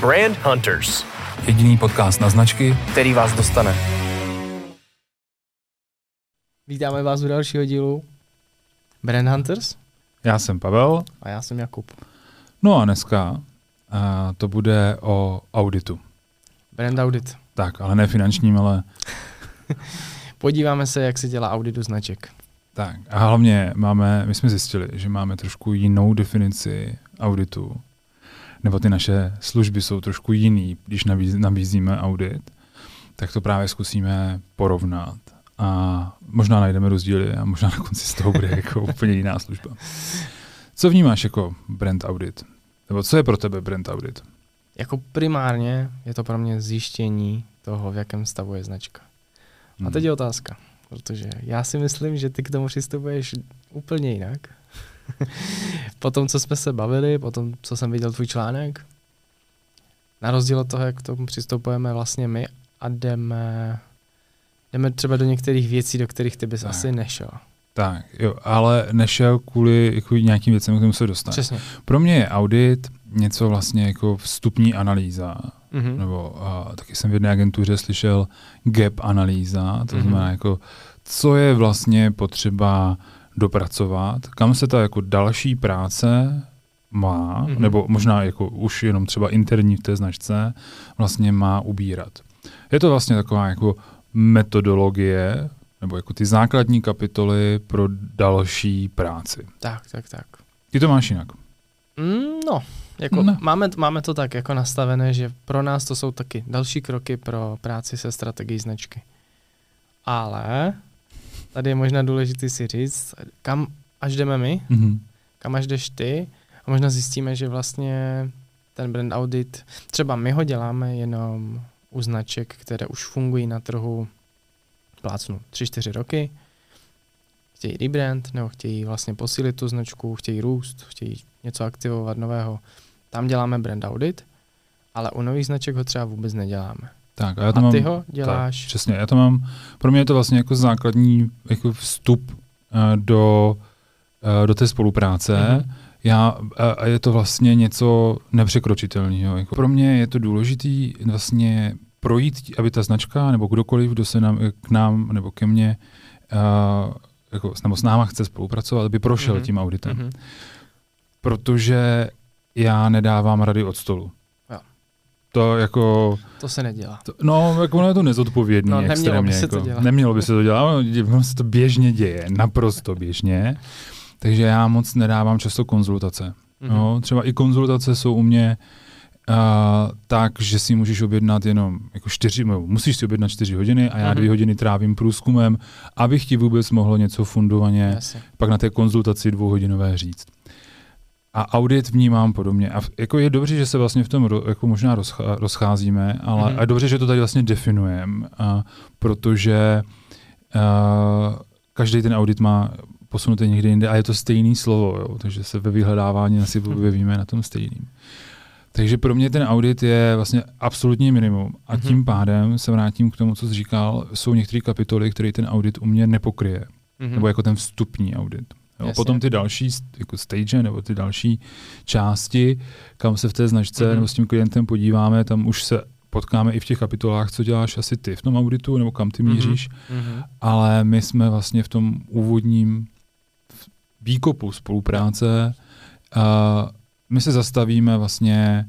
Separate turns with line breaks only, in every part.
Brand Hunters.
Jediný podcast na značky,
který vás dostane.
Vítáme vás u dalšího dílu Brand Hunters.
Já jsem Pavel.
A já jsem Jakub.
No a dneska uh, to bude o auditu.
Brand audit.
Tak, ale ne finančním, ale...
Podíváme se, jak se dělá auditu značek.
Tak a hlavně máme, my jsme zjistili, že máme trošku jinou definici auditu, nebo ty naše služby jsou trošku jiný, když nabízíme audit, tak to právě zkusíme porovnat a možná najdeme rozdíly a možná na konci z toho bude jako úplně jiná služba. Co vnímáš jako brand audit? Nebo co je pro tebe brand audit?
Jako primárně je to pro mě zjištění toho, v jakém stavu je značka. A teď je otázka, protože já si myslím, že ty k tomu přistupuješ úplně jinak. po tom, co jsme se bavili, po tom, co jsem viděl tvůj článek, na rozdíl od toho, jak k tomu přistupujeme vlastně my a jdeme, jdeme třeba do některých věcí, do kterých ty bys tak. asi nešel.
Tak, jo, ale nešel kvůli jako nějakým věcem, k tomu se dostat.
Přesně.
Pro mě je audit něco vlastně jako vstupní analýza, mm-hmm. nebo a, taky jsem v jedné agentuře slyšel gap analýza, to mm-hmm. znamená jako, co je vlastně potřeba dopracovat, kam se ta jako další práce má, mm-hmm. nebo možná jako už jenom třeba interní v té značce, vlastně má ubírat. Je to vlastně taková jako metodologie, nebo jako ty základní kapitoly pro další práci.
Tak, tak, tak.
Ty to máš jinak.
Mm, no, jako ne. máme, máme to tak jako nastavené, že pro nás to jsou taky další kroky pro práci se strategií značky. Ale tady je možná důležité si říct, kam až jdeme my, mm-hmm. kam až jdeš ty a možná zjistíme, že vlastně ten brand audit, třeba my ho děláme jenom u značek, které už fungují na trhu plácnu 3-4 roky, chtějí rebrand, nebo chtějí vlastně posílit tu značku, chtějí růst, chtějí něco aktivovat nového. Tam děláme brand audit, ale u nových značek ho třeba vůbec neděláme.
Tak, a, já
to
a mám,
ty ho děláš?
Tak, přesně, já to mám, pro mě je to vlastně jako základní jako vstup uh, do, uh, do té spolupráce. Mm-hmm. Já, a, a je to vlastně něco nepřekročitelného. Jako pro mě je to důležitý vlastně projít, aby ta značka nebo kdokoliv, kdo se nám, k nám nebo ke mně uh, jako, nebo s náma chce spolupracovat, aby prošel mm-hmm. tím auditem. Mm-hmm. Protože já nedávám rady od stolu. To jako...
To se nedělá.
To, no, jako ono je to nezodpovědný
no,
nemělo
by se to dělat.
Nemělo by se to dělat, ono se to běžně děje, naprosto běžně. Takže já moc nedávám často konzultace. Mm-hmm. No, třeba i konzultace jsou u mě uh, tak, že si můžeš objednat jenom jako čtyři, musíš si objednat čtyři hodiny a já mm-hmm. dvě hodiny trávím průzkumem, abych ti vůbec mohlo něco fundovaně Jasně. pak na té konzultaci dvouhodinové říct. A audit vnímám podobně. A jako je dobře, že se vlastně v tom jako možná rozcházíme, ale mm. a je dobře, že to tady vlastně definujeme, protože uh, každý ten audit má posunutý někde jinde a je to stejný slovo, jo, takže se ve vyhledávání asi objevíme na tom stejným. Takže pro mě ten audit je vlastně absolutní minimum. A mm-hmm. tím pádem se vrátím k tomu, co jsi říkal, jsou některé kapitoly, které ten audit u mě nepokryje. Mm-hmm. Nebo jako ten vstupní audit. Jo, potom ty další jako stage nebo ty další části, kam se v té značce mm-hmm. nebo s tím klientem podíváme, tam už se potkáme i v těch kapitolách, co děláš asi ty v tom auditu, nebo kam ty mhm. míříš, mm-hmm. ale my jsme vlastně v tom úvodním výkopu spolupráce a my se zastavíme vlastně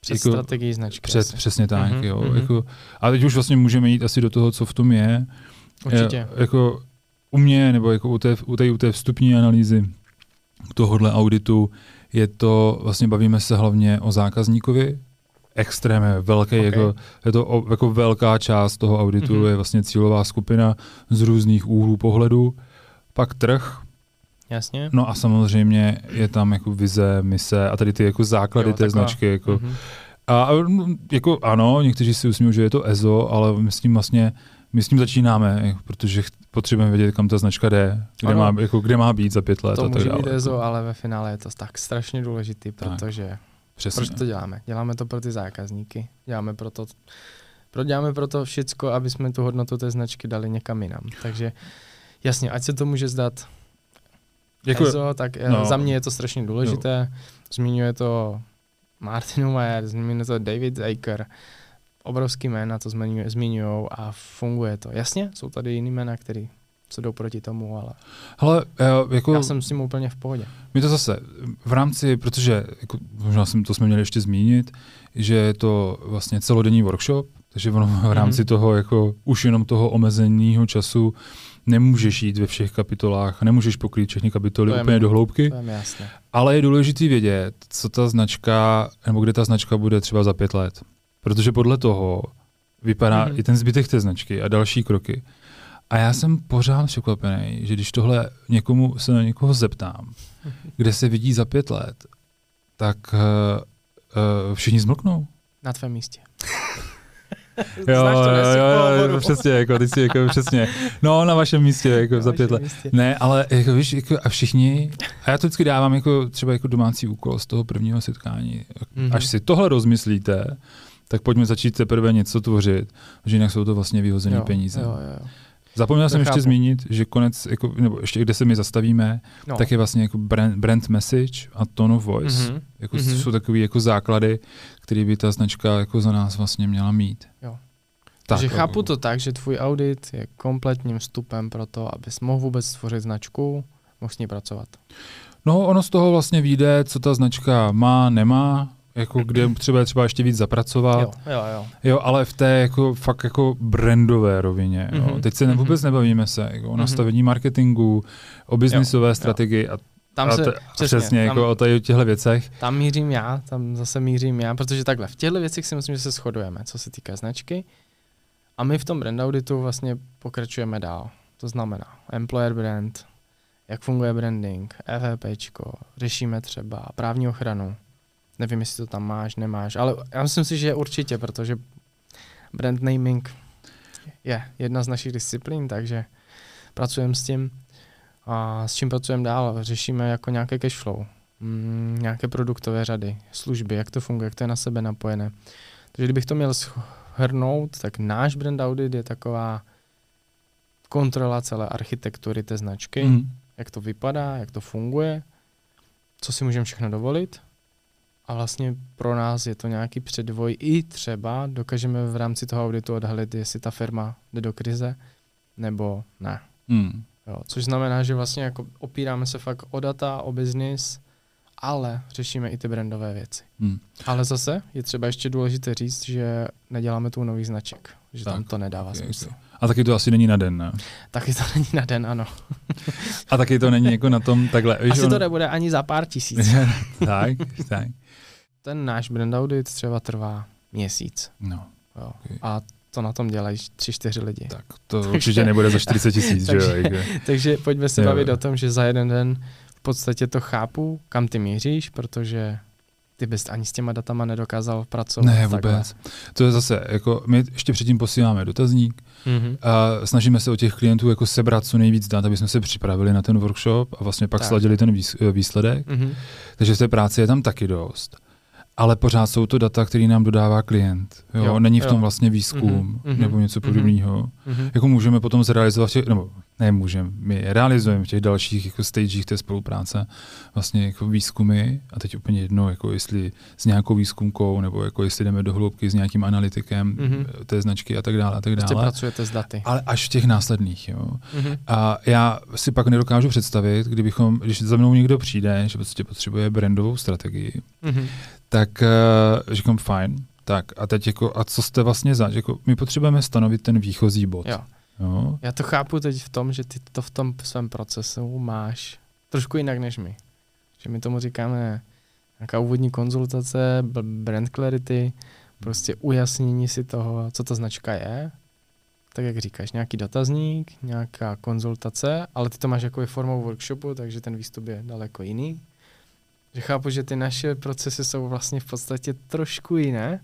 před jako, strategií značky.
Před, přesně tak, mm-hmm, jo. Mm-hmm. Jako, a teď už vlastně můžeme jít asi do toho, co v tom je.
Určitě.
Je, jako, u mě, nebo jako u té, u té, u té vstupní analýzy tohohle auditu, je to, vlastně bavíme se hlavně o zákazníkovi, extrémně velký, okay. jako, je to jako velká část toho auditu, mm-hmm. je vlastně cílová skupina z různých úhlů pohledu, pak trh,
Jasně.
No a samozřejmě je tam jako vize, mise a tady ty jako základy jo, té taková. značky. Jako. Mm-hmm. A jako ano, někteří si usmívají, že je to EZO, ale my s tím vlastně my s tím začínáme, protože potřebujeme vědět, kam ta značka jde, kde, má, jako, kde má být za pět let.
To
a
může
tak
být EZO, ale ve finále je to tak strašně důležitý, protože tak, přesně. proč to děláme? Děláme to pro ty zákazníky, děláme pro to, pro, děláme pro to všecko, aby jsme tu hodnotu té značky dali někam jinam. Takže jasně, ať se to může zdat jako, EZO, tak eh, no, za mě je to strašně důležité. Jo. Zmiňuje to Martin Mayer, zmínil to David Zaker, obrovský jména to zmiňují a funguje to. Jasně, jsou tady jiný jména, který co jdou proti tomu, ale
Hele, jako,
já jsem s tím úplně v pohodě.
My to zase v rámci, protože jako, možná jsem, to jsme měli ještě zmínit, že je to vlastně celodenní workshop, takže v, v rámci mm-hmm. toho jako už jenom toho omezeného času nemůžeš jít ve všech kapitolách, nemůžeš pokrýt všechny kapitoly úplně do hloubky,
to je jasné.
ale je důležité vědět, co ta značka, nebo kde ta značka bude třeba za pět let. Protože podle toho vypadá mm-hmm. i ten zbytek té značky a další kroky. A já jsem pořád překvapený, že když tohle někomu se na někoho zeptám, kde se vidí za pět let, tak uh, uh, všichni zmlknou.
Na tvém místě.
jo, jo, jo, jo, přesně, jako, ty si, jako, přesně. No, na vašem místě, jako, na za pět let. Místě. Ne, ale jako, víš, jako, a všichni, a já to vždycky dávám jako, třeba jako domácí úkol z toho prvního setkání. Mm-hmm. Až si tohle rozmyslíte, tak pojďme začít teprve něco tvořit, že jinak jsou to vlastně vyhozené peníze.
Jo, jo.
Zapomněl jsem ještě zmínit, že konec, jako, nebo ještě kde se my zastavíme, no. tak je vlastně jako brand, brand message a tone of voice. Mm-hmm. Jako mm-hmm. jsou takové jako základy, které by ta značka jako za nás vlastně měla mít.
Jo. Tak, Takže chápu to tak, že tvůj audit je kompletním vstupem pro to, abys mohl vůbec stvořit značku, mohl s ní pracovat.
No, ono z toho vlastně vyjde, co ta značka má, nemá, jako kde třeba třeba ještě víc zapracovat.
Jo, jo, jo.
jo ale v té jako fakt jako brandové rovině. Jo. Mm-hmm. Teď se ne, vůbec mm-hmm. nebavíme se jako o mhm. nastavení mm-hmm. marketingu, o biznisové strategii a
tam se,
to, přesně, přesně tam, jako o těchto věcech.
Tam mířím já, tam zase mířím já, protože takhle, v těchto věcech si myslím, že se shodujeme, co se týká značky. A my v tom brand auditu vlastně pokračujeme dál. To znamená employer brand, jak funguje branding, EVPčko, řešíme třeba právní ochranu, Nevím, jestli to tam máš, nemáš, ale já myslím si, že určitě, protože brand naming je jedna z našich disciplín, takže pracujeme s tím. A s čím pracujeme dál? Řešíme jako nějaké cash flow, mm, nějaké produktové řady, služby, jak to funguje, jak to je na sebe napojené. Takže kdybych to měl shrnout, tak náš brand audit je taková kontrola celé architektury té značky, mm. jak to vypadá, jak to funguje, co si můžeme všechno dovolit a vlastně pro nás je to nějaký předvoj. I třeba dokážeme v rámci toho auditu odhalit, jestli ta firma jde do krize, nebo ne. Hmm. Jo, což znamená, že vlastně jako opíráme se fakt o data, o biznis, ale řešíme i ty brandové věci. Hmm. Ale zase je třeba ještě důležité říct, že neděláme tu nový značek, že tak, tam to nedává okay, smysl. Okay.
A taky to asi není na den, ne?
Taky to není na den, ano.
A taky to není jako na tom takhle.
Víš, asi on... to nebude ani za pár tisíc.
tak, tak
ten náš brand audit třeba trvá měsíc.
No.
Jo. Okay. A to na tom dělají tři, čtyři lidi.
Tak to takže, určitě nebude za 40 tisíc, že jo?
takže pojďme se jo. bavit o tom, že za jeden den v podstatě to chápu, kam ty míříš, protože ty bys ani s těma datama nedokázal pracovat.
Ne, vůbec. Takhle. To je zase, jako my ještě předtím posíláme dotazník, mm-hmm. a snažíme se o těch klientů jako sebrat co nejvíc dat, aby jsme se připravili na ten workshop a vlastně pak tak. sladili ten výsledek. Mm-hmm. Takže v té práci je tam taky dost ale pořád jsou to data, které nám dodává klient. Jo? Jo, Není v tom jo. vlastně výzkum mm-hmm, nebo něco mm-hmm, podobného. Mm-hmm. Jako můžeme potom zrealizovat, těch, nebo ne můžeme, my realizujeme v těch dalších jako stagech té spolupráce vlastně jako výzkumy a teď úplně jedno, jako jestli s nějakou výzkumkou nebo jako jestli jdeme do hloubky s nějakým analytikem mm-hmm. té značky a tak dále a tak prostě dále.
Prostě pracujete s daty.
Ale až v těch následných. Jo. Mm-hmm. A já si pak nedokážu představit, kdybychom, když za mnou někdo přijde, že prostě potřebuje brandovou strategii, mm-hmm tak uh, říkám fajn, tak a teď jako, a co jste vlastně za, jako my potřebujeme stanovit ten výchozí bod.
Jo. Jo. Já to chápu teď v tom, že ty to v tom svém procesu máš trošku jinak než my. Že my tomu říkáme nějaká úvodní konzultace, brand clarity, prostě ujasnění si toho, co ta značka je, tak jak říkáš, nějaký dotazník, nějaká konzultace, ale ty to máš jako formou workshopu, takže ten výstup je daleko jiný. Že chápu, že ty naše procesy jsou vlastně v podstatě trošku jiné.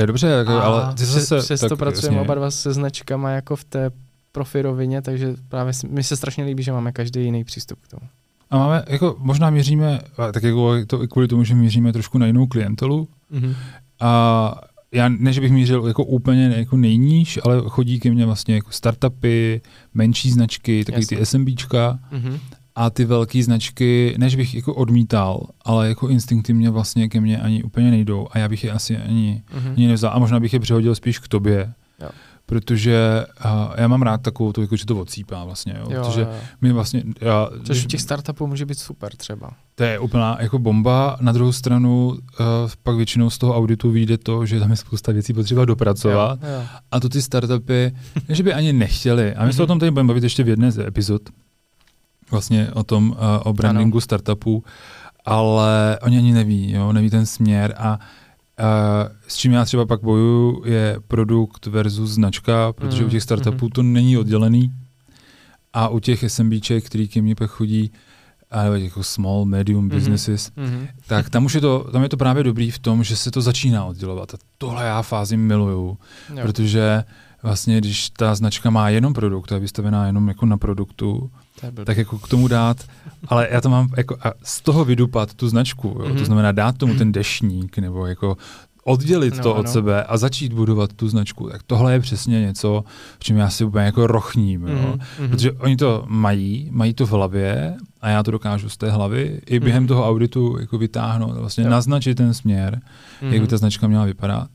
To je dobře, jako, ale ty
zase... Přesto pracujeme oba dva se značkama jako v té profi rovině, takže právě mi se strašně líbí, že máme každý jiný přístup k tomu.
A máme, jako možná měříme, tak jako to i kvůli tomu, že měříme trošku na jinou klientelu. Mm-hmm. A já ne, že bych mířil jako úplně jako nejníž, ale chodí ke mně vlastně jako startupy, menší značky, takový Jasně. ty SMBčka. Mm-hmm. A ty velké značky, než bych jako odmítal, ale jako instinktivně vlastně ke mně ani úplně nejdou a já bych je asi ani, mm-hmm. ani nevzal a možná bych je přehodil spíš k tobě. Jo protože uh, já mám rád takovou to, jako, že to odsýpá vlastně, jo, jo protože jo. my vlastně... Já,
Což u těch startupů může být super třeba.
To je úplná jako bomba, na druhou stranu uh, pak většinou z toho auditu vyjde to, že tam je spousta věcí potřeba dopracovat jo, jo. a to ty startupy, že by ani nechtěli, a my se o tom tady budeme bavit ještě v jedné z epizod, vlastně o tom, uh, o brandingu ano. startupů, ale oni ani neví, jo, neví ten směr a Uh, s čím já třeba pak bojuju, je produkt versus značka, protože mm. u těch startupů mm. to není oddělený. A u těch SMBček, který ke mně pak chodí, nebo jako small, medium mm-hmm. businesses, mm-hmm. tak tam už je to, tam je to právě dobrý v tom, že se to začíná oddělovat. A tohle já fázi miluju, jo. protože vlastně, když ta značka má jenom produkt, je vystavená jenom jako na produktu, tak jako k tomu dát, ale já to mám jako a z toho vydupat tu značku, jo, mm-hmm. to mhm. znamená dát tomu ten dešník, nebo jako oddělit no, to od no. sebe a začít budovat tu značku, tak tohle je přesně něco, v čem já si úplně jako rochním, jo? Mm-hmm. protože oni to mají, mají to v hlavě a já to dokážu z té hlavy i během mm-hmm. toho auditu jako vytáhnout, vlastně jo. naznačit ten směr, mm-hmm. jak by mhm. ta značka měla vypadat.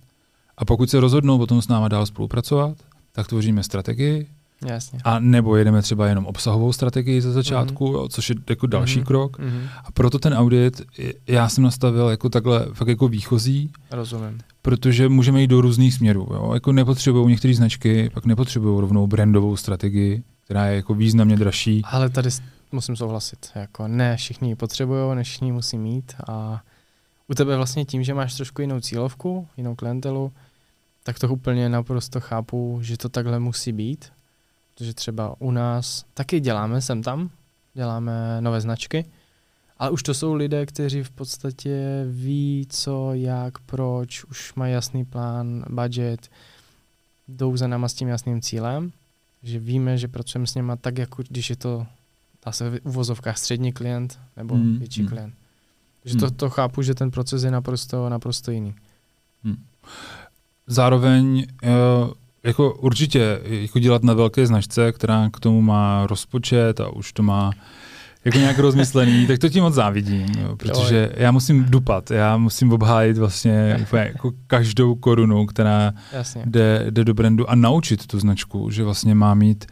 A pokud se rozhodnou potom s náma dál spolupracovat, tak tvoříme strategii,
Jasně.
A nebo jedeme třeba jenom obsahovou strategii ze začátku, mm-hmm. což je jako další mm-hmm. krok. Mm-hmm. A proto ten audit já jsem nastavil jako takhle fakt jako výchozí.
Rozumím.
Protože můžeme jít do různých směrů. Jo? Jako nepotřebují některé značky, pak nepotřebují rovnou brandovou strategii, která je jako významně dražší.
Ale tady musím souhlasit. Jako ne všichni ji potřebují, ne všichni musí mít. A u tebe vlastně tím, že máš trošku jinou cílovku, jinou klientelu, tak to úplně naprosto chápu, že to takhle musí být protože třeba u nás taky děláme sem tam, děláme nové značky, ale už to jsou lidé, kteří v podstatě ví, co, jak, proč, už mají jasný plán, budget, jdou za náma s tím jasným cílem, že víme, že pracujeme s něma tak, jako když je to, dá se v uvozovkách střední klient nebo mm, větší mm. klient. Že mm. to, to chápu, že ten proces je naprosto, naprosto jiný. Mm.
Zároveň uh, jako určitě jako dělat na velké značce, která k tomu má rozpočet a už to má jako nějak rozmyslený, tak to ti moc závidím, jo, protože já musím dupat, já musím obhájit vlastně úplně jako každou korunu, která jde, jde do brandu a naučit tu značku, že vlastně má mít,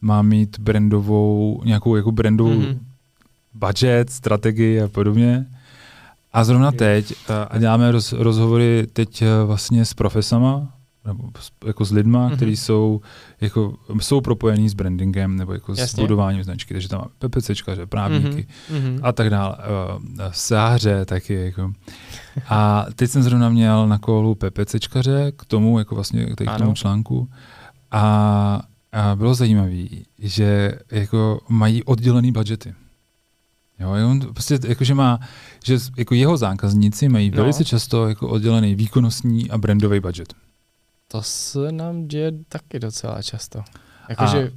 má mít brandovou, nějakou jako brandovou mm-hmm. budget, strategii a podobně. A zrovna teď, a děláme roz, rozhovory teď vlastně s profesama, nebo jako s lidma, mm-hmm. kteří jsou, jako, jsou propojení s brandingem nebo jako Jasně. s budováním značky, takže tam máme PPCčkaře, právníky mm-hmm. a tak dále, uh, sáře taky. Jako. A teď jsem zrovna měl na kolu PPCčkaře k tomu, jako vlastně k tomu článku a, a bylo zajímavé, že jako mají oddělený budgety. Jo, on prostě jako, že má, že jako jeho zákazníci mají no. velice často jako oddělený výkonnostní a brandový budget.
To se nám děje taky docela často. Jakože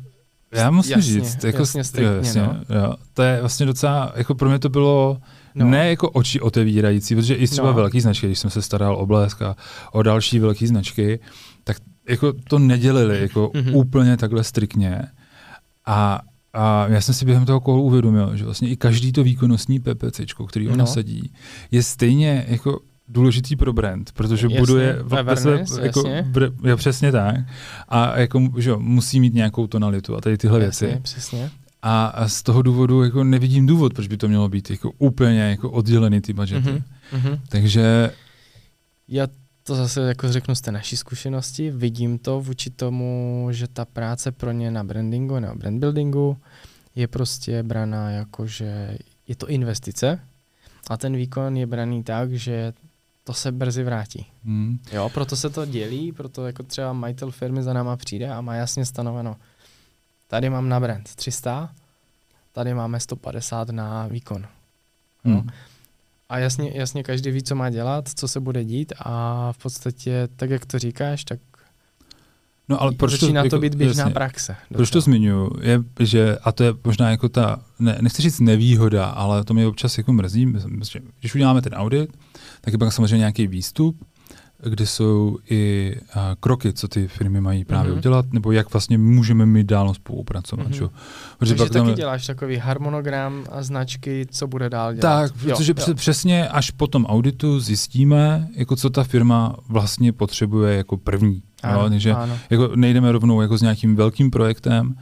já musím jasně, říct, jako jasně, striktně, jasně no. jo, to je vlastně docela, jako pro mě to bylo no. ne jako oči otevírající, protože i třeba no. velký značky, když jsem se staral o Blesk a o další velké značky, tak jako to nedělili jako mm-hmm. úplně takhle striktně. A, a já jsem si během toho kolu uvědomil, že vlastně i každý to výkonnostní PPC, který on no. nasadí, je stejně jako důležitý pro brand, protože jasně, buduje
awareness,
jako, br, jo, přesně tak. A jako, že jo, musí mít nějakou tonalitu a tady tyhle jasně, věci.
Přesně.
A, a z toho důvodu jako nevidím důvod, proč by to mělo být jako úplně jako oddělený ty budgety. Mm-hmm. Takže...
Já to zase jako řeknu z té naší zkušenosti, vidím to vůči tomu, že ta práce pro ně na brandingu nebo brand buildingu je prostě braná jako, že je to investice a ten výkon je braný tak, že to se brzy vrátí. Hmm. Jo, proto se to dělí, proto jako třeba majitel firmy za náma přijde a má jasně stanoveno, tady mám na brand 300, tady máme 150 na výkon. Hmm. Jo. A jasně, jasně každý ví, co má dělat, co se bude dít a v podstatě, tak jak to říkáš, tak No ale proč Začíná to, to jako, být běžná jasně, praxe.
Proč to zmiňuji, je, že, a to je možná jako ta, ne, nechci říct nevýhoda, ale to mě občas jako mrzí, když uděláme ten audit, tak je pak samozřejmě nějaký výstup, kde jsou i uh, kroky, co ty firmy mají právě mm-hmm. udělat, nebo jak vlastně můžeme my dál spolupracovat. Mm-hmm.
Protože pak taky tam... děláš takový harmonogram a značky, co bude dál dělat.
Tak, protože jo. přesně až po tom auditu zjistíme, jako co ta firma vlastně potřebuje jako první. Ano, jo? Takže ano. Jako nejdeme rovnou jako s nějakým velkým projektem,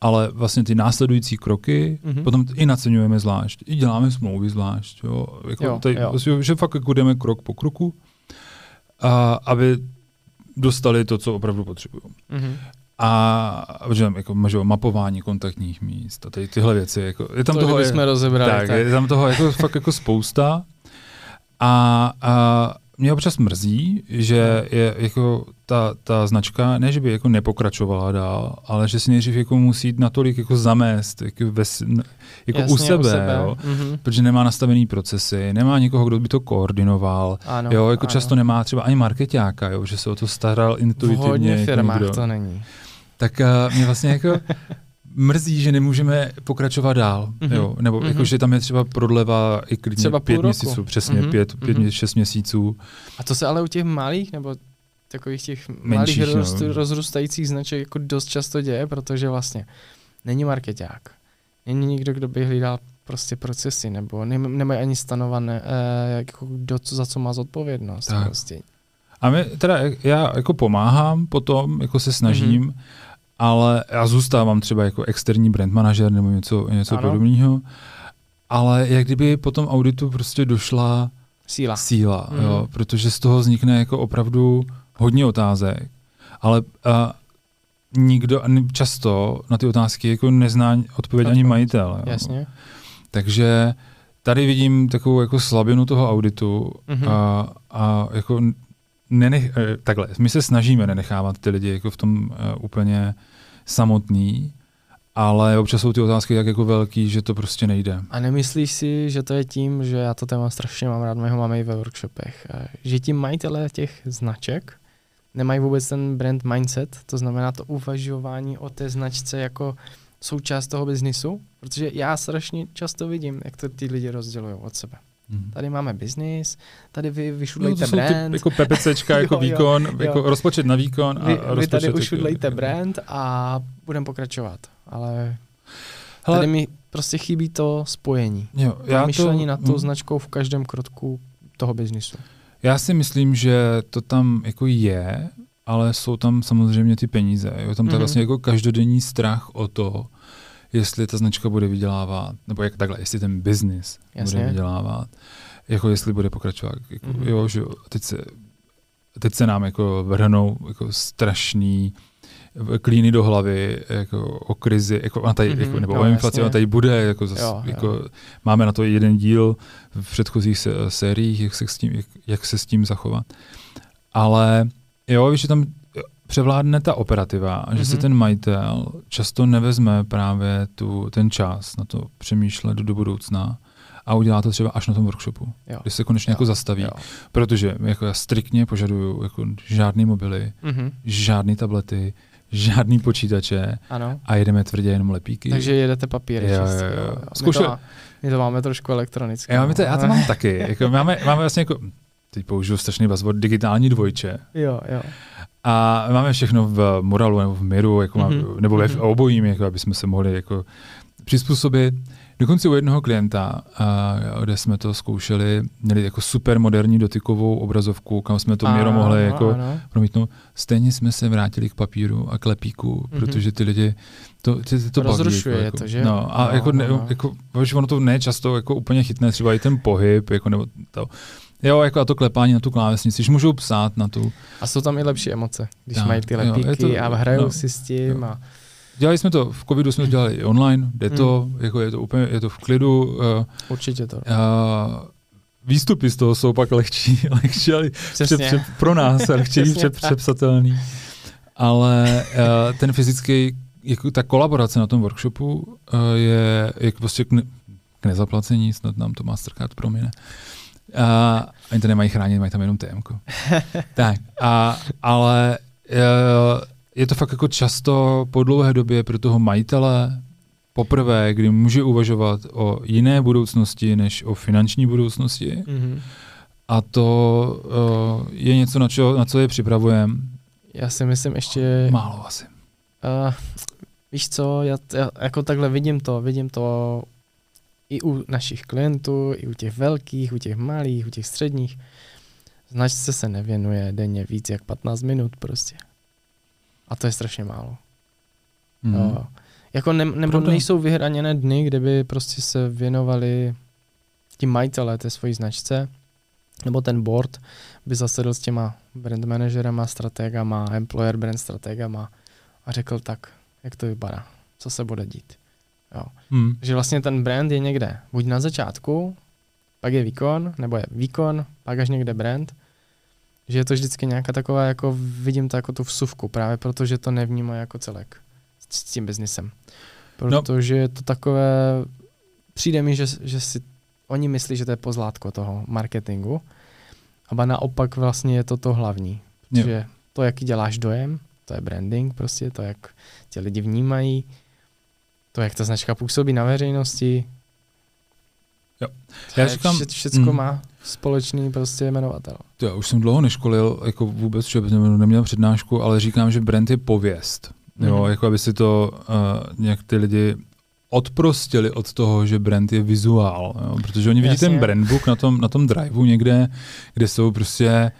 ale vlastně ty následující kroky mm-hmm. potom i naceňujeme zvlášť, i děláme smlouvy zvlášť, jo, jako jo, tady, jo. Vlastně, že fakt jako jdeme krok po kroku, a, aby dostali to, co opravdu potřebují. Mm-hmm. A že, jako, že, mapování kontaktních míst a tady tyhle věci. Jako, je tam
to,
toho,
jsme rozebrali.
Tak, tak, je tam toho jako, fakt jako spousta. A, a mě občas mrzí, že je jako ta, ta značka, ne, že by jako nepokračovala dál, ale že si nejdřív jako musí jít natolik jako zamést jako, ve, jako Jasně, u sebe, u sebe. Jo? Mm-hmm. protože nemá nastavený procesy, nemá někoho, kdo by to koordinoval, ano, jo? jako ano. často nemá třeba ani marketáka, jo? že se o to staral intuitivně. V hodně
jako firmách to není.
Tak uh, mě vlastně jako mrzí, že nemůžeme pokračovat dál, mm-hmm. jo, nebo mm-hmm. jako, že tam je třeba prodleva i klidně třeba pět roku. měsíců, přesně mm-hmm. pět, pět, mm-hmm. šest měsíců.
A to se ale u těch malých, nebo takových těch Menších, malých roz, no. rozrůstajících značek jako dost často děje, protože vlastně není marketák, není nikdo, kdo by hlídal prostě procesy, nebo ne, nemají ani stanované, eh, jako kdo za co má zodpovědnost. Tak. Prostě.
A my, teda já jako pomáhám potom, jako se snažím, mm-hmm ale já zůstávám třeba jako externí brand manažer nebo něco, něco podobného. Ale jak kdyby po tom auditu prostě došla
síla,
síla mm. jo, protože z toho vznikne jako opravdu hodně otázek, ale a, nikdo často na ty otázky jako nezná odpověď ani majitel. Jo.
Jasně.
Takže tady vidím takovou jako slabinu toho auditu mm-hmm. a, a jako nenech, eh, takhle, my se snažíme nenechávat ty lidi jako v tom uh, úplně samotný, ale občas jsou ty otázky tak jako velký, že to prostě nejde.
A nemyslíš si, že to je tím, že já to téma strašně mám rád, my ho máme i ve workshopech, eh, že ti majitelé těch značek nemají vůbec ten brand mindset, to znamená to uvažování o té značce jako součást toho biznisu, protože já strašně často vidím, jak to ty lidi rozdělují od sebe. Hmm. Tady máme business, tady vy vyšudlejte no, brand.
Ty, jako PPCčka, jako jo, výkon, jo, jako jo. rozpočet na výkon. A
vy, a vy tady ušudlejte jako, brand a budeme pokračovat. Ale Hele, tady mi prostě chybí to spojení. Jo, já myšlení to, nad tou hmm. značkou v každém krotku toho biznisu.
Já si myslím, že to tam jako je, ale jsou tam samozřejmě ty peníze. Je tam mm-hmm. vlastně jako každodenní strach o to, jestli ta značka bude vydělávat, nebo jak takhle, jestli ten biznis bude vydělávat, jako jestli bude pokračovat. Jako, mm-hmm. jo, že teď se, teď se nám jako vrhnou jako strašný klíny do hlavy jako o krizi, jako ona tady, mm-hmm, jako, nebo jo, o inflaci, ona tady bude, jako, zas, jo, jako jo. máme na to jeden díl v předchozích se, sériích, jak se, s tím, jak, jak se s tím zachovat. Ale jo, víš, že tam převládne ta operativa a že mm-hmm. si mhm. ten majitel často nevezme právě tu, ten čas na to přemýšlet do budoucna a udělá to třeba až na tom workshopu, jo. když se konečně jo. jako zastaví. Jo. Protože jako já striktně požaduju jako žádný mobily, mm-hmm. žádný tablety, žádný počítače ano. a jedeme tvrdě jenom lepíky.
Takže jedete papíry. Jo, jo, jo. Zkoušel... My, to má, my to máme trošku elektronicky.
Já, no. to, já to mám taky. Jako máme, máme vlastně jako, teď použiju strašný buzzword, digitální dvojče.
Jo, jo.
A máme všechno v moralu nebo v miru, jako mm-hmm. nebo ve mm-hmm. obojím, jako aby jsme se mohli jako přizpůsobit. Dokonce u jednoho klienta, a, kde jsme to zkoušeli, měli jako super moderní dotykovou obrazovku, kam jsme to měro mohli jako ano. promítnout. Stejně jsme se vrátili k papíru a klepíku, mm-hmm. protože ty lidi to, ty, ty to
Rozrušuje
baví,
jako, to, že?
No, a no, jako, ne, no. jako, ono to ne často jako úplně chytné, třeba i ten pohyb, jako, nebo to, Jo, jako a to klepání na tu klávesnici, že můžou psát na tu.
A jsou tam i lepší emoce, když mají ty lepíky jo, to, a hrajou no, si s tím. A...
Dělali jsme to, v covidu jsme to dělali i online, jde to, hmm. jako je to úplně, je to v klidu. Uh,
Určitě to. Uh,
výstupy z toho jsou pak lehčí, lehčí ale před, před, pro nás, lehčí před, přepsatelný. Ale uh, ten fyzický, jako ta kolaborace na tom workshopu uh, je, je prostě k, ne, k nezaplacení, snad nám to Mastercard promine. Uh, oni to nemají chránit, mají tam jenom TM. tak, a, ale uh, je to fakt jako často po dlouhé době pro toho majitele poprvé, kdy může uvažovat o jiné budoucnosti než o finanční budoucnosti. Mm-hmm. A to uh, je něco, na, čo, na co je připravujeme.
Já si myslím ještě...
Málo asi.
Uh, víš co, já, já jako takhle vidím to, vidím to i u našich klientů, i u těch velkých, u těch malých, u těch středních. Značce se nevěnuje denně víc jak 15 minut prostě. A to je strašně málo. Mm. Jo. Jako ne, nebo Proto... nejsou vyhraněné dny, kde by prostě se věnovali ti majitelé té svojí značce, nebo ten board by zasedl s těma brand manažerama, strategama, employer brand strategama a řekl tak, jak to vypadá, co se bude dít. Jo. Hmm. Že vlastně ten brand je někde, buď na začátku, pak je výkon, nebo je výkon, pak až někde brand, že je to vždycky nějaká taková, jako vidím to jako tu vsuvku, právě protože to nevnímá jako celek s tím biznisem. No. Protože no. je to takové, přijde mi, že, že si oni myslí, že to je pozlátko toho marketingu, a naopak vlastně je to to hlavní. Že to, jaký děláš dojem, to je branding prostě, to, jak tě lidi vnímají, to, jak ta značka působí na veřejnosti.
Jo. Já
je říkám, vše, všecko mm. má společný prostě jmenovatel.
Já už jsem dlouho neškolil, jako vůbec, že neměl přednášku, ale říkám, že brand je pověst. Mm. Jo, jako aby si to uh, nějak ty lidi odprostili od toho, že brand je vizuál, jo? protože oni vidí Jasně. ten brandbook na tom, na tom driveu někde, kde jsou prostě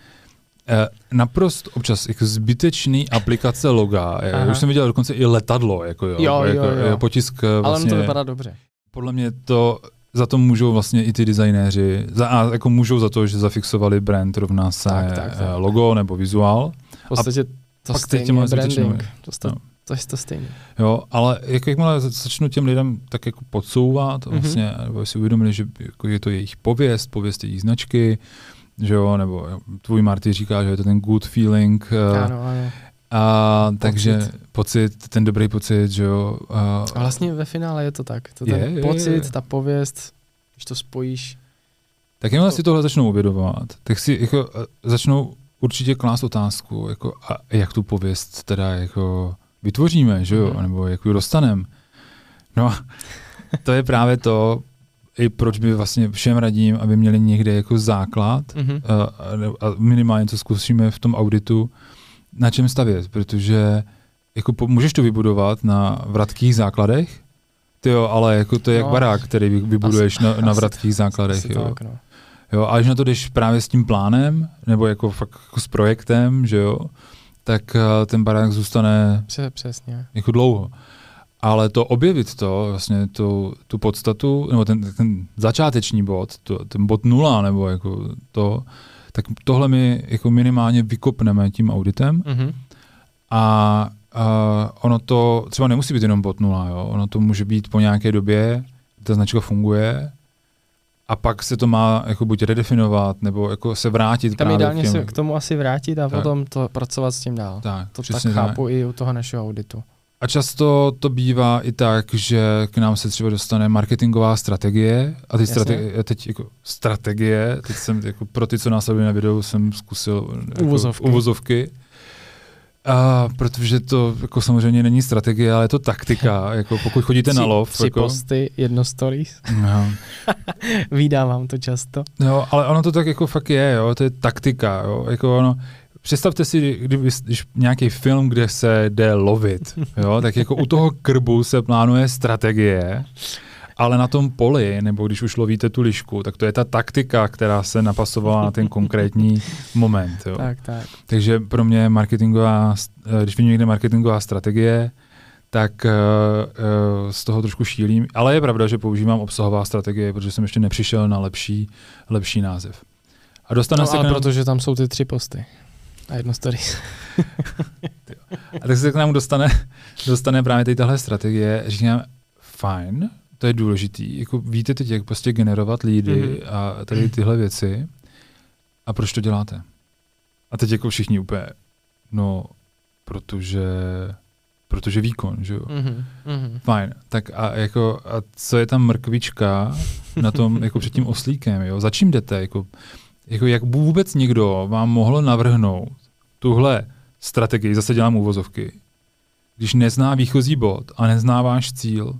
eh, naprosto občas jako zbytečný aplikace loga. Já už jsem viděl dokonce i letadlo, jako jo,
jo,
jako,
jo, jo.
potisk vlastně,
Ale to vypadá dobře.
Podle mě to za to můžou vlastně i ty designéři, za, a jako můžou za to, že zafixovali brand rovná se tak, tak, tak. logo nebo vizuál.
V podstatě to stejně branding. To, no. To je to stejné.
Jo, ale jak, jakmile začnu těm lidem tak jako podsouvat, mm-hmm. vlastně, nebo si uvědomili, že jako je to jejich pověst, pověst jejich značky, že jo, nebo tvůj Marty říká, že je to ten good feeling.
Eh, ano, ano.
A pocit. takže pocit, ten dobrý pocit, že jo.
A, a vlastně ve finále je to tak. To je, ten je, pocit, je, je. ta pověst, když to spojíš.
Tak jenom to... si tohle začnou uvědomovat, tak si jako eh, začnou určitě klást otázku, jako a jak tu pověst teda jako vytvoříme, že jo, mm. nebo jak ji dostaneme. No, to je právě to, i proč by vlastně všem radím, aby měli někde jako základ mm-hmm. a, a minimálně to zkusíme v tom auditu, na čem stavět, protože jako po, můžeš to vybudovat na vratkých základech, ty jo, ale jako to je no, jak barák, který vybuduješ asi, na, na vratkých asi, základech. Asi jo. Tak, no. jo, a až na to jdeš právě s tím plánem, nebo jako fakt jako s projektem, že jo, tak eh, ten barák zůstane
Přesně.
jako dlouho. Ale to objevit to, vlastně tu, tu podstatu, nebo ten, ten začáteční bod, to, ten bod nula, nebo jako to, tak tohle my jako minimálně vykopneme tím auditem mm-hmm. a, a ono to třeba nemusí být jenom bod nula, jo? ono to může být po nějaké době, ta značka funguje a pak se to má jako buď redefinovat, nebo jako se vrátit.
Tam ideálně těm... se k tomu asi vrátit a tak. potom to pracovat s tím dál.
Tak,
to tak chápu tak. i u toho našeho auditu.
A často to bývá i tak, že k nám se třeba dostane marketingová strategie a ty strategie, teď jako strategie, teď jsem jako pro ty, co následují na videu, jsem zkusil jako
uvozovky.
uvozovky a protože to jako samozřejmě není strategie, ale je to taktika. Jako pokud chodíte tři, na lov.
Tři
jako...
posty, jedno stories. No. Vídávám to často.
Jo, ale ono to tak jako fakt je, jo, to je taktika. Jo. Jako ono, představte si, kdyby, když nějaký film, kde se jde lovit, jo, tak jako u toho krbu se plánuje strategie ale na tom poli, nebo když už lovíte tu lišku, tak to je ta taktika, která se napasovala na ten konkrétní moment. Jo.
Tak, tak.
Takže pro mě marketingová, eh, když vidím někde marketingová strategie, tak uh, uh, z toho trošku šílím. Ale je pravda, že používám obsahová strategie, protože jsem ještě nepřišel na lepší, lepší název.
A dostane no, se ale nám... protože tam jsou ty tři posty a jedno story.
a tak se k nám dostane, dostane právě tady tahle strategie. Říkám, fajn, to je důležitý. Jako víte teď, jak prostě generovat lídy mm-hmm. a tady tyhle věci. A proč to děláte? A teď jako všichni úplně, no, protože, protože výkon, že jo? Mm-hmm. Fajn. Tak a jako, a co je tam mrkvička na tom, jako před tím oslíkem, jo? Za čím jdete? Jako, jako jak vůbec někdo vám mohl navrhnout tuhle strategii, zase dělám úvozovky, když nezná výchozí bod a nezná váš cíl,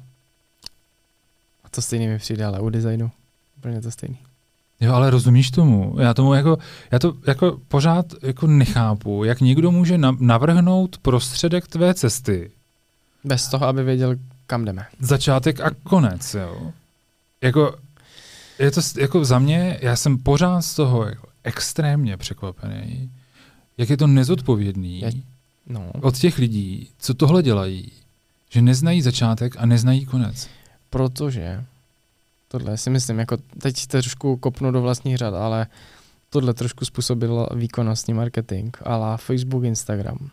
a to stejný mi přijde, ale u designu úplně to stejný.
Jo, ale rozumíš tomu? Já tomu jako, já to jako pořád jako nechápu, jak někdo může navrhnout prostředek tvé cesty.
Bez toho, aby věděl, kam jdeme.
Začátek a konec, jo. Jako, je to jako za mě, já jsem pořád z toho jako extrémně překvapený, jak je to nezodpovědný je, no. od těch lidí, co tohle dělají, že neznají začátek a neznají konec.
Protože tohle si myslím, jako teď trošku kopnu do vlastních řad, ale tohle trošku způsobilo výkonnostní marketing, ale Facebook, Instagram.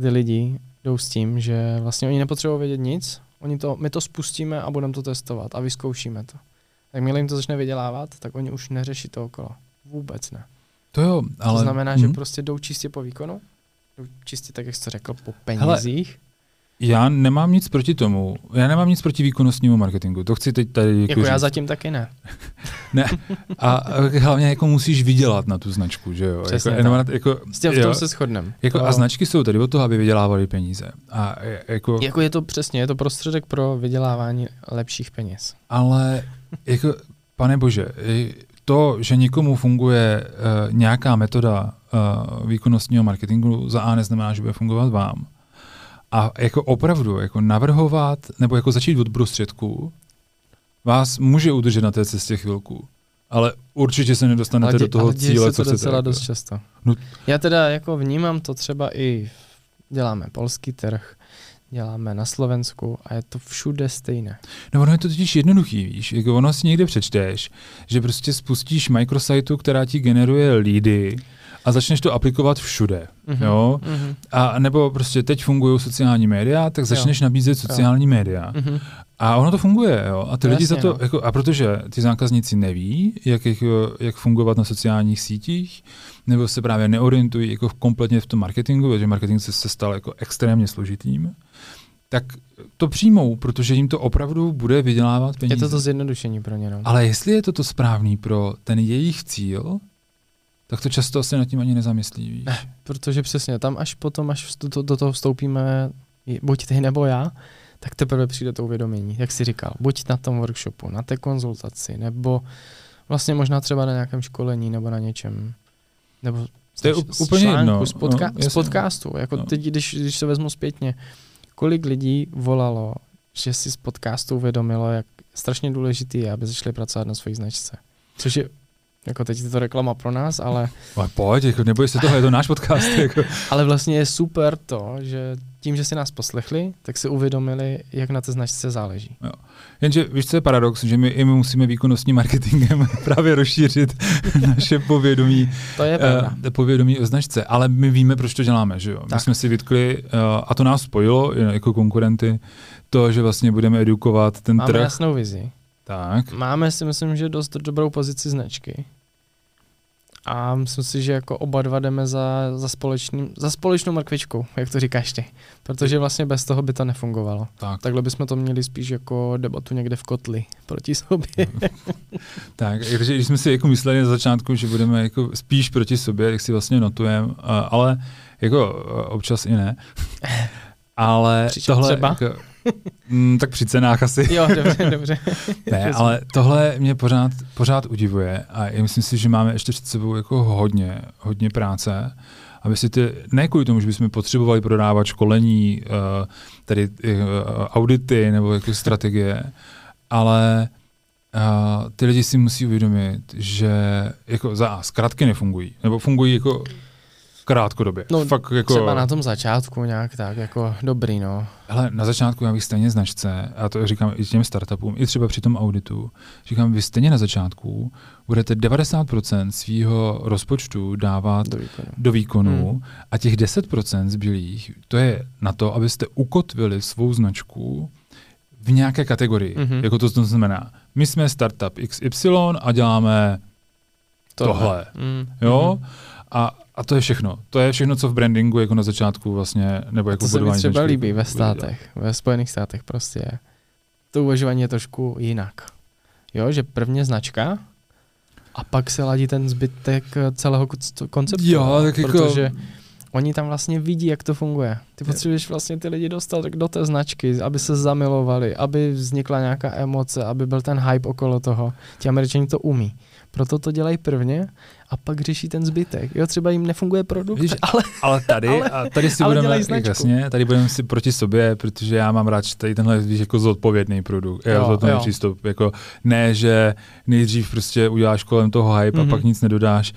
Ty lidi jdou s tím, že vlastně oni nepotřebují vědět nic, oni to, my to spustíme a budeme to testovat a vyzkoušíme to. Tak jim to začne vydělávat, tak oni už neřeší to okolo. Vůbec ne.
To jo, ale...
To znamená, hmm. že prostě jdou čistě po výkonu, jdou čistě tak, jak jsi řekl, po penězích. Hele,
já nemám nic proti tomu. Já nemám nic proti výkonnostnímu marketingu. To chci teď tady
jako, jako já zatím taky ne.
ne. A, hlavně jako musíš vydělat na tu značku, že jo?
Přesně
jako,
tak. jako, S tím v tom se shodnem.
Jako, a značky jsou tady od toho, aby vydělávali peníze. A jako,
jako je to přesně, je to prostředek pro vydělávání lepších peněz.
Ale jako, pane bože, to, že někomu funguje uh, nějaká metoda uh, výkonnostního marketingu, za A neznamená, že bude fungovat vám. A jako opravdu, jako navrhovat, nebo jako začít od prostředků, vás může udržet na té cestě chvilku. Ale určitě se nedostanete ale dě, do toho ale cíle,
se co
to
docela dost často. No. Já teda jako vnímám to třeba i, děláme polský trh, děláme na Slovensku a je to všude stejné.
No ono je to totiž jednoduchý, víš, jako ono si někde přečteš, že prostě spustíš micrositeu, která ti generuje lídy, a začneš to aplikovat všude. Mm-hmm. Jo? Mm-hmm. A nebo prostě teď fungují sociální média, tak začneš jo. nabízet sociální jo. média. Mm-hmm. A ono to funguje, jo. A ty Jasně, lidi za to, no. jako, a protože ty zákazníci neví, jak, jak, jak fungovat na sociálních sítích, nebo se právě neorientují jako kompletně v tom marketingu, protože marketing se, se stal jako extrémně složitým, tak to přijmou, protože jim to opravdu bude vydělávat peníze.
Je to to zjednodušení pro ně. No.
Ale jestli je to to správný pro ten jejich cíl, tak to často asi nad tím ani nezamyslí, víš. Ne,
protože přesně tam, až potom, až do, do toho vstoupíme, buď ty nebo já, tak teprve přijde to uvědomění, jak jsi říkal, buď na tom workshopu, na té konzultaci, nebo vlastně možná třeba na nějakém školení, nebo na něčem, nebo
to je z, úplně článku, jedno.
Z, podca- no, z podcastu, jako no. teď, když, když se vezmu zpětně, kolik lidí volalo, že si z podcastu uvědomilo, jak strašně důležitý je, aby začali pracovat na své značce. Což je jako teď je to reklama pro nás, ale...
Ale pojď, jako neboj se toho, je to náš podcast. Jako.
ale vlastně je super to, že tím, že si nás poslechli, tak si uvědomili, jak na té značce záleží. Jo.
Jenže víš, co je paradox, že my i my musíme výkonnostním marketingem právě rozšířit naše povědomí,
to je uh,
povědomí o značce, ale my víme, proč to děláme. Že jo? My jsme si vytkli, uh, a to nás spojilo jako konkurenty, to, že vlastně budeme edukovat ten
Máme
trh. Máme
jasnou vizi.
Tak.
Máme si myslím, že dost dobrou pozici značky. A myslím si, že jako oba dva jdeme za, za, společný, za společnou mrkvičkou, jak to říkáš ty. Protože vlastně bez toho by to nefungovalo. Tak. Takhle bychom to měli spíš jako debatu někde v kotli proti sobě.
tak, takže když jsme si jako mysleli na začátku, že budeme jako spíš proti sobě, jak si vlastně notujeme, ale jako občas i ne. Ale
Přičem tohle, třeba?
Jako, Mm, tak při cenách asi.
Jo, dobře, dobře.
ne, ale tohle mě pořád, pořád udivuje a já myslím si, že máme ještě před sebou jako hodně, hodně práce, aby si ty, ne kvůli tomu, že bychom potřebovali prodávat školení, uh, tedy uh, audity nebo jako strategie, ale uh, ty lidi si musí uvědomit, že jako za zkratky nefungují, nebo fungují jako krátkodobě.
No, Fakt jako... třeba na tom začátku nějak tak, jako dobrý, no.
Ale na začátku já bych stejně značce, a to říkám i těm startupům, i třeba při tom auditu, říkám, vy stejně na začátku budete 90% svého rozpočtu dávat do výkonu, do výkonu hmm. a těch 10% zbylých, to je na to, abyste ukotvili svou značku v nějaké kategorii. Mm-hmm. Jako to, to znamená, my jsme startup XY a děláme tohle. tohle. Mm. Jo? Mm-hmm. A, a to je všechno. To je všechno, co v brandingu jako na začátku vlastně, nebo jako
to se mi třeba značky, líbí ve státech, ve Spojených státech prostě. To uvažování je trošku jinak. Jo, že prvně značka a pak se ladí ten zbytek celého konceptu.
Jo, tak jako...
Protože oni tam vlastně vidí, jak to funguje. Ty potřebuješ vlastně ty lidi dostat do té značky, aby se zamilovali, aby vznikla nějaká emoce, aby byl ten hype okolo toho. Ti američani to umí proto to dělají prvně a pak řeší ten zbytek. Jo, třeba jim nefunguje produkt, Víš, ale,
ale tady, ale, a tady si ale budeme, jasně, tady budeme si proti sobě, protože já mám rád tady tenhle víš, jako zodpovědný produkt, jo, zodpovědný jo. přístup, jako ne, že nejdřív prostě uděláš kolem toho hype mm-hmm. a mhm. pak nic nedodáš,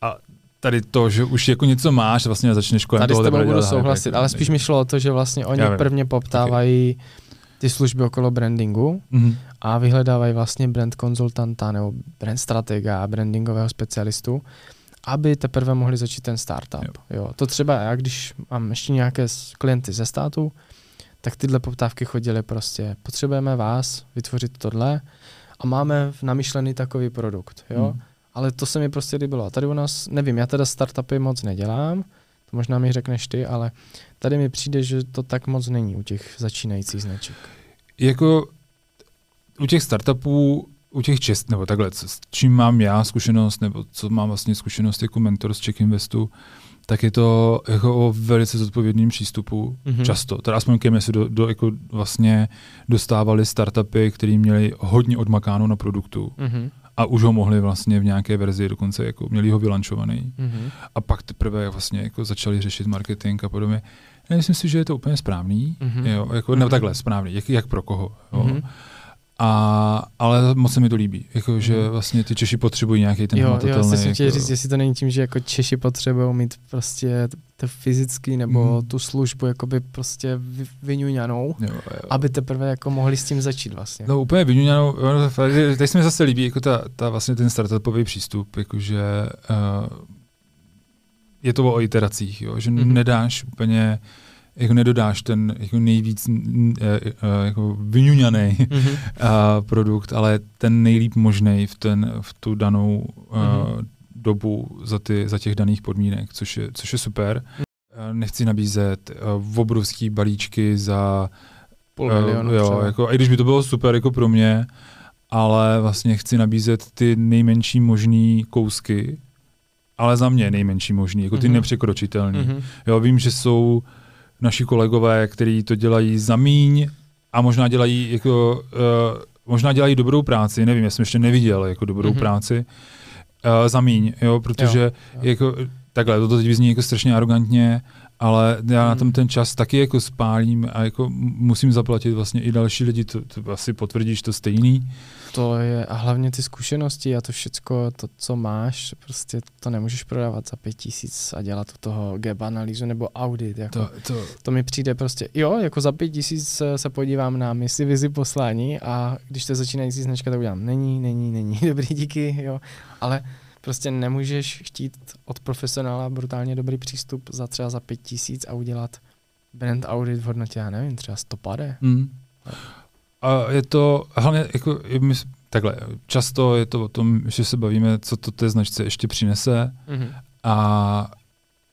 a tady to, že už jako něco máš, vlastně začneš kolem
tady
toho.
Tady s tebou budu souhlasit, hype, ale spíš mi šlo o to, že vlastně oni prvně poptávají okay. Ty služby okolo brandingu mm-hmm. a vyhledávají vlastně brand konzultanta nebo brand stratega a brandingového specialistu, aby teprve mohli začít ten startup. Jo. Jo. To třeba já, když mám ještě nějaké klienty ze státu, tak tyhle poptávky chodily prostě, potřebujeme vás vytvořit tohle a máme namyšlený takový produkt. Jo? Mm ale to se mi prostě líbilo. A tady u nás, nevím, já teda startupy moc nedělám, to možná mi řekneš ty, ale tady mi přijde, že to tak moc není u těch začínajících značek.
Jako u těch startupů, u těch čest, nebo takhle, s čím mám já zkušenost, nebo co mám vlastně zkušenost jako mentor z Czech Investu, tak je to jako o velice zodpovědným přístupu mm-hmm. často. Teda aspoň kým se do, do, jako vlastně dostávali startupy, které měli hodně odmakáno na produktu. Mm-hmm a už ho mohli vlastně v nějaké verzi dokonce, jako měli ho vylančovaný. Mm-hmm. A pak teprve vlastně jako začali řešit marketing a podobně. Já myslím si, že je to úplně správný, mm-hmm. jo, jako, mm-hmm. ne takhle správný, jak, jak pro koho. Jo. Mm-hmm. A, ale moc se mi to líbí, jako, že mhm. vlastně ty Češi potřebují nějaký ten
jo,
hmatatelný...
Jo, jsem jako... říct, jestli to není tím, že jako Češi potřebují mít prostě to fyzický nebo mm. tu službu jakoby prostě vyňuňanou, aby teprve jako mohli s tím začít vlastně.
No úplně vyňuňanou, teď se mi zase líbí jako ta, ta vlastně ten startupový přístup, jakože uh, je to o iteracích, jo, že mm-hmm. nedáš úplně jako nedodáš ten jako nejvíc e, e, jako vyňuňaný mm-hmm. produkt, ale ten nejlíp možný v, ten, v tu danou mm-hmm. dobu za, ty, za těch daných podmínek, což je, což je super. Mm. Nechci nabízet uh, obrovský balíčky za
půl milionu. Uh,
jo, jako, i když by to bylo super jako pro mě, ale vlastně chci nabízet ty nejmenší možný kousky, ale za mě nejmenší možný, jako ty mm-hmm. nepřekročitelný. Mm-hmm. Jo, vím, že jsou naši kolegové, kteří to dělají za míň a možná dělají jako, uh, možná dělají dobrou práci, nevím, já jsem ještě neviděl jako dobrou mm-hmm. práci, uh, za míň, jo, protože jo, jo. jako takhle, to teď vyzní jako strašně arrogantně, ale já na tom hmm. ten čas taky jako spálím a jako musím zaplatit vlastně i další lidi, to, to asi potvrdíš to stejný.
To je, a hlavně ty zkušenosti a to všecko, to, co máš, prostě to nemůžeš prodávat za pět tisíc a dělat u toho gap analýzu nebo audit. Jako, to, to... to mi přijde prostě, jo, jako za pět tisíc se podívám na misi, vizi, poslání a když to začínající značka, tak udělám, není, není, není, dobrý, díky, jo, ale Prostě nemůžeš chtít od profesionála brutálně dobrý přístup za třeba za pět tisíc a udělat brand audit v hodnotě, já nevím, třeba stopade. Mm.
A je to, hlavně jako, my, takhle, často je to o tom, že se bavíme, co to té značce ještě přinese mm-hmm. a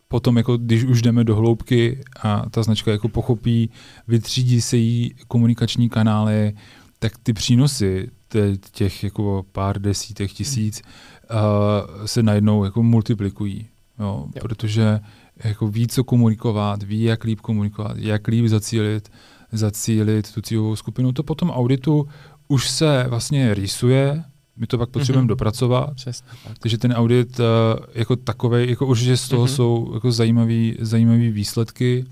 potom, jako, když už jdeme do hloubky a ta značka jako pochopí, vytřídí se jí komunikační kanály, tak ty přínosy těch jako pár desítek tisíc uh, se najednou jako multiplikují, jo, jo. protože jako ví, co komunikovat, ví, jak líp komunikovat, jak líp zacílit, zacílit tu cílovou skupinu. To potom auditu už se vlastně rýsuje, my to pak potřebujeme mm-hmm. dopracovat. Přesně, tak. Takže ten audit uh, jako takový, jako určitě z toho mm-hmm. jsou jako zajímavý, zajímavý výsledky,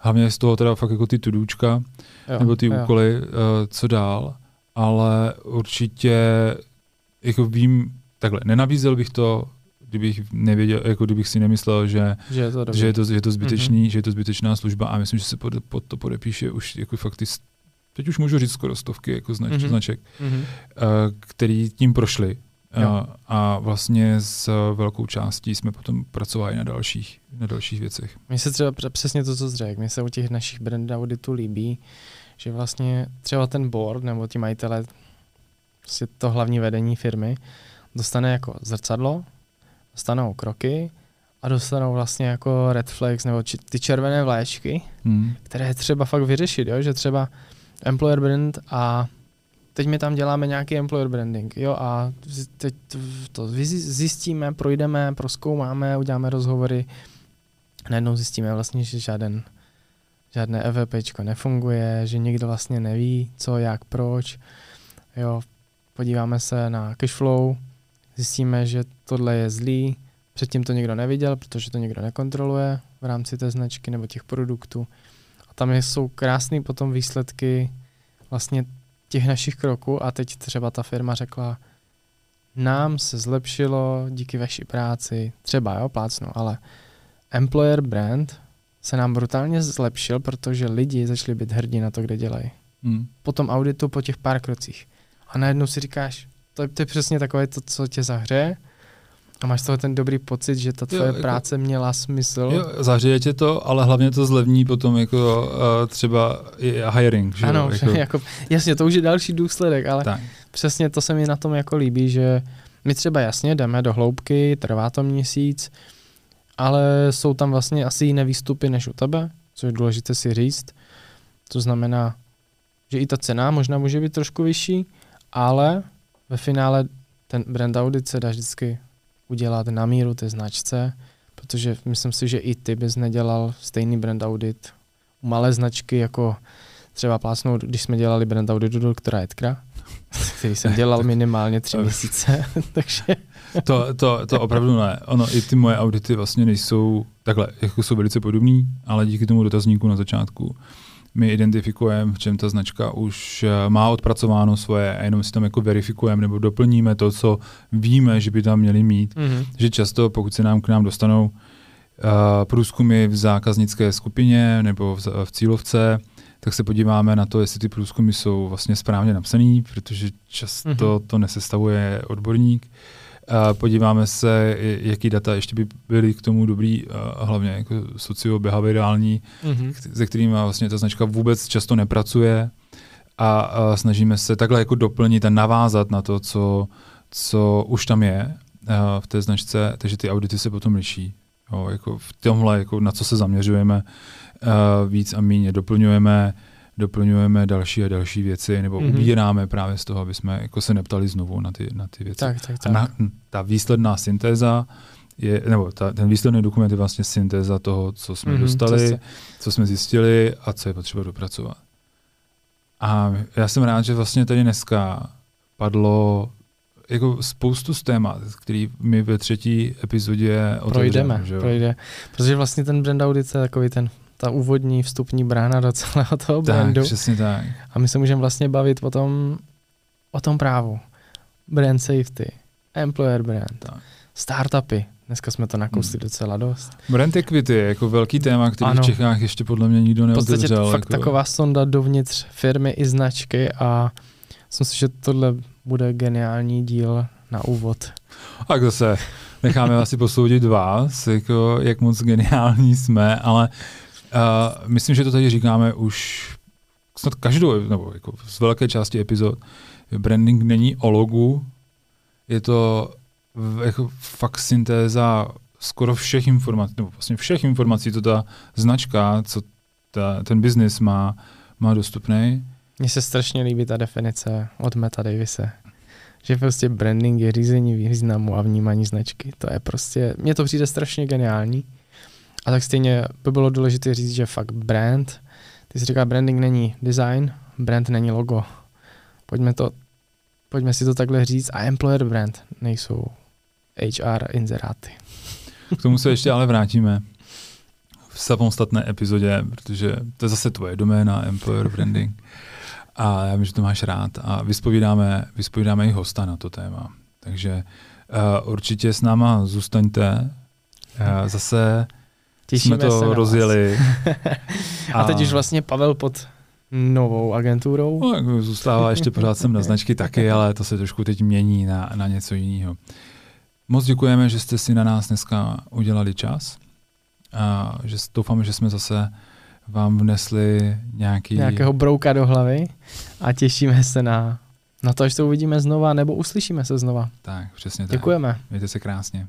hlavně z toho teda fakt jako ty tudůčka, jo, nebo ty jo. úkoly, uh, co dál, ale určitě jako vím, takhle, nenabízel bych to, kdybych nevěděl, jako kdybych si nemyslel, že, že, je, to že, je, to, že je to zbytečný, mm-hmm. že je to zbytečná služba a myslím, že se pod, pod to podepíše už jako fakt ty, teď už můžu říct skoro stovky jako znač, mm-hmm. značek, mm-hmm. Který tím prošli. Uh, a vlastně s velkou částí jsme potom pracovali na dalších, na dalších věcech.
Mně se třeba přesně to, co jsi řekl, mně se u těch našich brand auditů líbí, že vlastně třeba ten board nebo ti majitele, to hlavní vedení firmy, dostane jako zrcadlo, dostanou kroky a dostanou vlastně jako red flags nebo či, ty červené vláčky, hmm. které je třeba fakt vyřešit, jo? že třeba employer brand a teď my tam děláme nějaký employer branding, jo, a teď to zjistíme, projdeme, proskoumáme, uděláme rozhovory, najednou zjistíme vlastně, že žádný žádné EVPčko nefunguje, že někdo vlastně neví, co, jak, proč, jo, podíváme se na cashflow, zjistíme, že tohle je zlý, předtím to nikdo neviděl, protože to nikdo nekontroluje v rámci té značky nebo těch produktů. A tam jsou krásné potom výsledky vlastně těch našich kroků a teď třeba ta firma řekla, nám se zlepšilo díky vaší práci, třeba jo, plácnu, ale employer brand se nám brutálně zlepšil, protože lidi začali být hrdí na to, kde dělají. Hmm. Po tom auditu, po těch pár krocích. A najednou si říkáš, to, to je přesně takové to, co tě zahřeje, a máš toho ten dobrý pocit, že ta tvoje jo, jako, práce měla smysl.
Jo, zahřeje tě to, ale hlavně to zlevní potom jako uh, třeba i hiring. Že
ano, jako... jako, jasně, to už je další důsledek, ale tak. přesně to se mi na tom jako líbí, že my třeba jasně jdeme do hloubky, trvá to měsíc, ale jsou tam vlastně asi jiné výstupy než u tebe, což je důležité si říct. To znamená, že i ta cena možná může být trošku vyšší, ale ve finále ten brand audit se dá vždycky udělat na míru té značce, protože myslím si, že i ty bys nedělal stejný brand audit u malé značky, jako třeba plásnout, když jsme dělali brand audit do doktora Edkra, který jsem dělal minimálně tři měsíce, takže...
To, to, to opravdu ne. Ono, i ty moje audity vlastně nejsou takhle, jako jsou velice podobný, ale díky tomu dotazníku na začátku my identifikujeme, v čem ta značka už eh, má odpracováno svoje a jenom si tam jako verifikujeme nebo doplníme to, co víme, že by tam měli mít. Mm-hmm. Že často, pokud se nám k nám dostanou uh, průzkumy v zákaznické skupině nebo v, v cílovce, tak se podíváme na to, jestli ty průzkumy jsou vlastně správně napsaný, protože často mm-hmm. to nesestavuje odborník. Podíváme se, jaký data ještě by byly k tomu dobrý, hlavně jako socio-behaviorální, mm-hmm. se kterými vlastně ta značka vůbec často nepracuje a, a snažíme se takhle jako doplnit a navázat na to, co, co už tam je v té značce, takže ty audity se potom liší. Jo, jako v tomhle, jako na co se zaměřujeme víc a méně doplňujeme, doplňujeme další a další věci, nebo mm-hmm. ubíráme právě z toho, aby jsme jako se neptali znovu na ty, na ty věci.
Tak, tak, tak.
A na, ta výsledná syntéza je, nebo ta, ten výsledný dokument je vlastně syntéza toho, co jsme mm-hmm, dostali, co, co jsme zjistili a co je potřeba dopracovat. A já jsem rád, že vlastně tady dneska padlo jako spoustu z témat, který my ve třetí epizodě
projdeme. Že projde. Protože vlastně ten brand audit je takový ten ta úvodní vstupní brána do celého toho
tak,
brandu.
přesně tak.
A my se můžeme vlastně bavit o tom, o tom právu. Brand safety, employer brand, tak. startupy. Dneska jsme to nakousli hmm. docela dost.
Brand equity je jako velký téma, který ano. v Čechách ještě podle mě nikdo neotevřel. V podstatě
fakt
jako...
taková sonda dovnitř firmy i značky a myslím si, že tohle bude geniální díl na úvod.
A zase necháme asi posoudit vás, jako, jak moc geniální jsme, ale Uh, myslím, že to tady říkáme už snad každou, nebo jako z velké části epizod. Branding není o logu, je to jako fakt syntéza skoro všech informací, nebo vlastně všech informací, co ta značka, co ta, ten biznis má, má dostupný.
Mně se strašně líbí ta definice od Meta Davise, že prostě branding je řízení významu a vnímání značky. To je prostě, mně to přijde strašně geniální. A tak stejně by bylo důležité říct, že fakt brand, ty jsi říká, branding není design, brand není logo. Pojďme, to, pojďme si to takhle říct a employer brand nejsou HR inzeráty.
K tomu se ještě ale vrátíme v samostatné epizodě, protože to je zase tvoje doména, employer branding. A já vím, že to máš rád a vyspovídáme, vyspovídáme i hosta na to téma. Takže uh, určitě s náma zůstaňte. Uh, zase Těšíme jsme to se rozjeli.
a, a teď už vlastně Pavel pod novou agenturou.
No, jako zůstává ještě pořád jsem na značky taky, ale to se trošku teď mění na, na něco jiného. Moc děkujeme, že jste si na nás dneska udělali čas. A že doufám, že jsme zase vám vnesli nějaký...
Nějakého brouka do hlavy a těšíme se na, na to, až se uvidíme znova nebo uslyšíme se znova.
Tak, přesně
Děkujeme.
tak. Mějte se krásně.